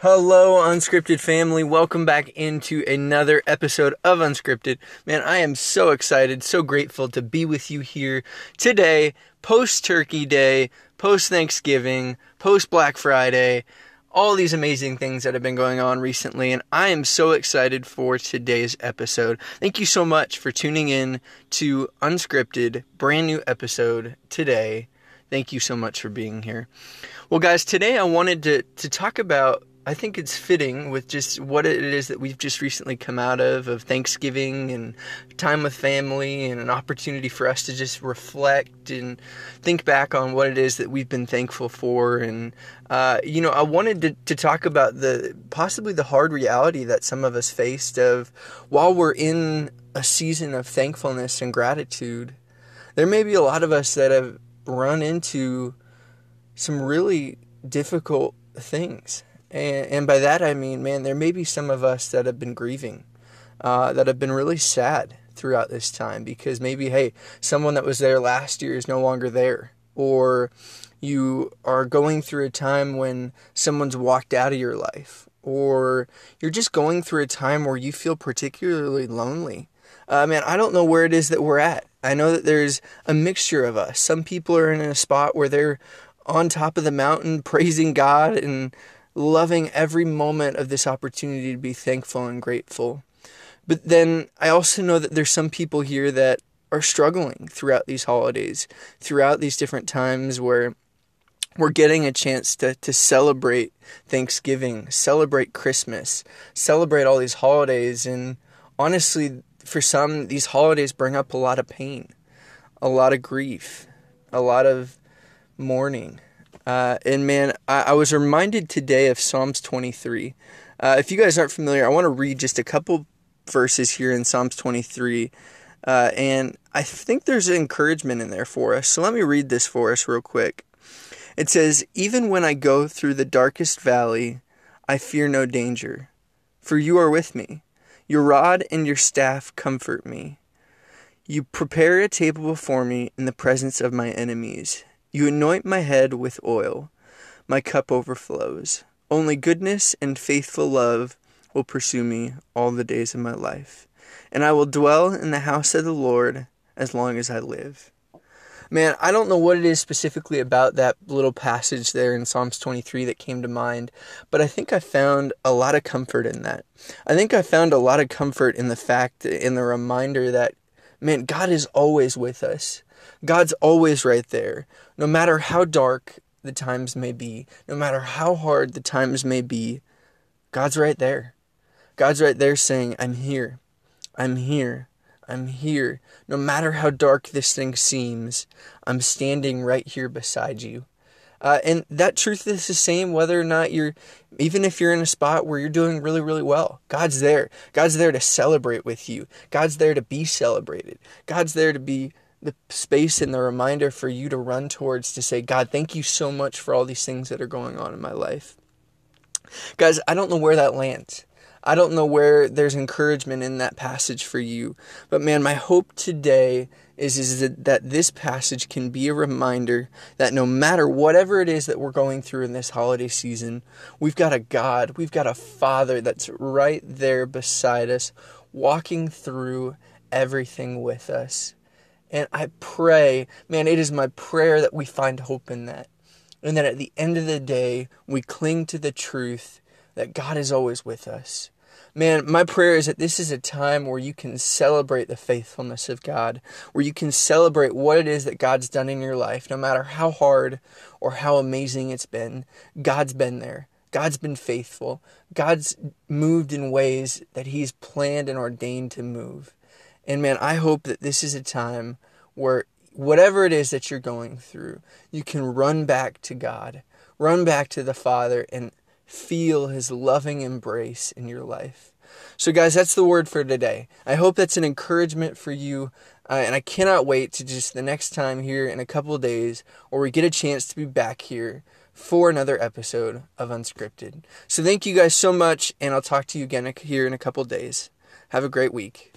Hello, Unscripted family. Welcome back into another episode of Unscripted. Man, I am so excited, so grateful to be with you here today, post Turkey Day, post Thanksgiving, post Black Friday, all these amazing things that have been going on recently. And I am so excited for today's episode. Thank you so much for tuning in to Unscripted, brand new episode today. Thank you so much for being here. Well, guys, today I wanted to, to talk about I think it's fitting with just what it is that we've just recently come out of, of Thanksgiving and time with family, and an opportunity for us to just reflect and think back on what it is that we've been thankful for. And, uh, you know, I wanted to, to talk about the possibly the hard reality that some of us faced of while we're in a season of thankfulness and gratitude, there may be a lot of us that have run into some really difficult things and, and by that I mean, man, there may be some of us that have been grieving, uh, that have been really sad throughout this time because maybe, hey, someone that was there last year is no longer there. Or you are going through a time when someone's walked out of your life. Or you're just going through a time where you feel particularly lonely. Uh, man, I don't know where it is that we're at. I know that there's a mixture of us. Some people are in a spot where they're on top of the mountain praising God and loving every moment of this opportunity to be thankful and grateful. But then I also know that there's some people here that are struggling throughout these holidays, throughout these different times where we're getting a chance to, to celebrate Thanksgiving, celebrate Christmas, celebrate all these holidays. And honestly, for some, these holidays bring up a lot of pain, a lot of grief, a lot of mourning. Uh, and man, I, I, was reminded today of Psalms 23. Uh, if you guys aren't familiar, I want to read just a couple verses here in Psalms 23. Uh, and I think there's encouragement in there for us. So let me read this for us real quick. It says, Even when I go through the darkest valley, I fear no danger, for you are with me. Your rod and your staff comfort me. You prepare a table before me in the presence of my enemies. You anoint my head with oil, my cup overflows. Only goodness and faithful love will pursue me all the days of my life, and I will dwell in the house of the Lord as long as I live. Man, I don't know what it is specifically about that little passage there in Psalms 23 that came to mind, but I think I found a lot of comfort in that. I think I found a lot of comfort in the fact, in the reminder that, man, God is always with us. God's always right there. No matter how dark the times may be, no matter how hard the times may be, God's right there. God's right there saying, I'm here. I'm here. I'm here. No matter how dark this thing seems, I'm standing right here beside you. Uh, and that truth is the same whether or not you're, even if you're in a spot where you're doing really, really well. God's there. God's there to celebrate with you. God's there to be celebrated. God's there to be the space and the reminder for you to run towards to say, God, thank you so much for all these things that are going on in my life. Guys, I don't know where that lands. I don't know where there's encouragement in that passage for you. But man, my hope today is, is that, that this passage can be a reminder that no matter whatever it is that we're going through in this holiday season, we've got a God, we've got a Father that's right there beside us, walking through everything with us. And I pray, man, it is my prayer that we find hope in that. And that at the end of the day, we cling to the truth that God is always with us. Man, my prayer is that this is a time where you can celebrate the faithfulness of God, where you can celebrate what it is that God's done in your life, no matter how hard or how amazing it's been. God's been there. God's been faithful. God's moved in ways that He's planned and ordained to move. And man, I hope that this is a time where whatever it is that you're going through, you can run back to God, run back to the Father, and feel His loving embrace in your life. So, guys, that's the word for today. I hope that's an encouragement for you. Uh, and I cannot wait to just the next time here in a couple days, or we get a chance to be back here for another episode of Unscripted. So, thank you guys so much, and I'll talk to you again here in a couple days. Have a great week.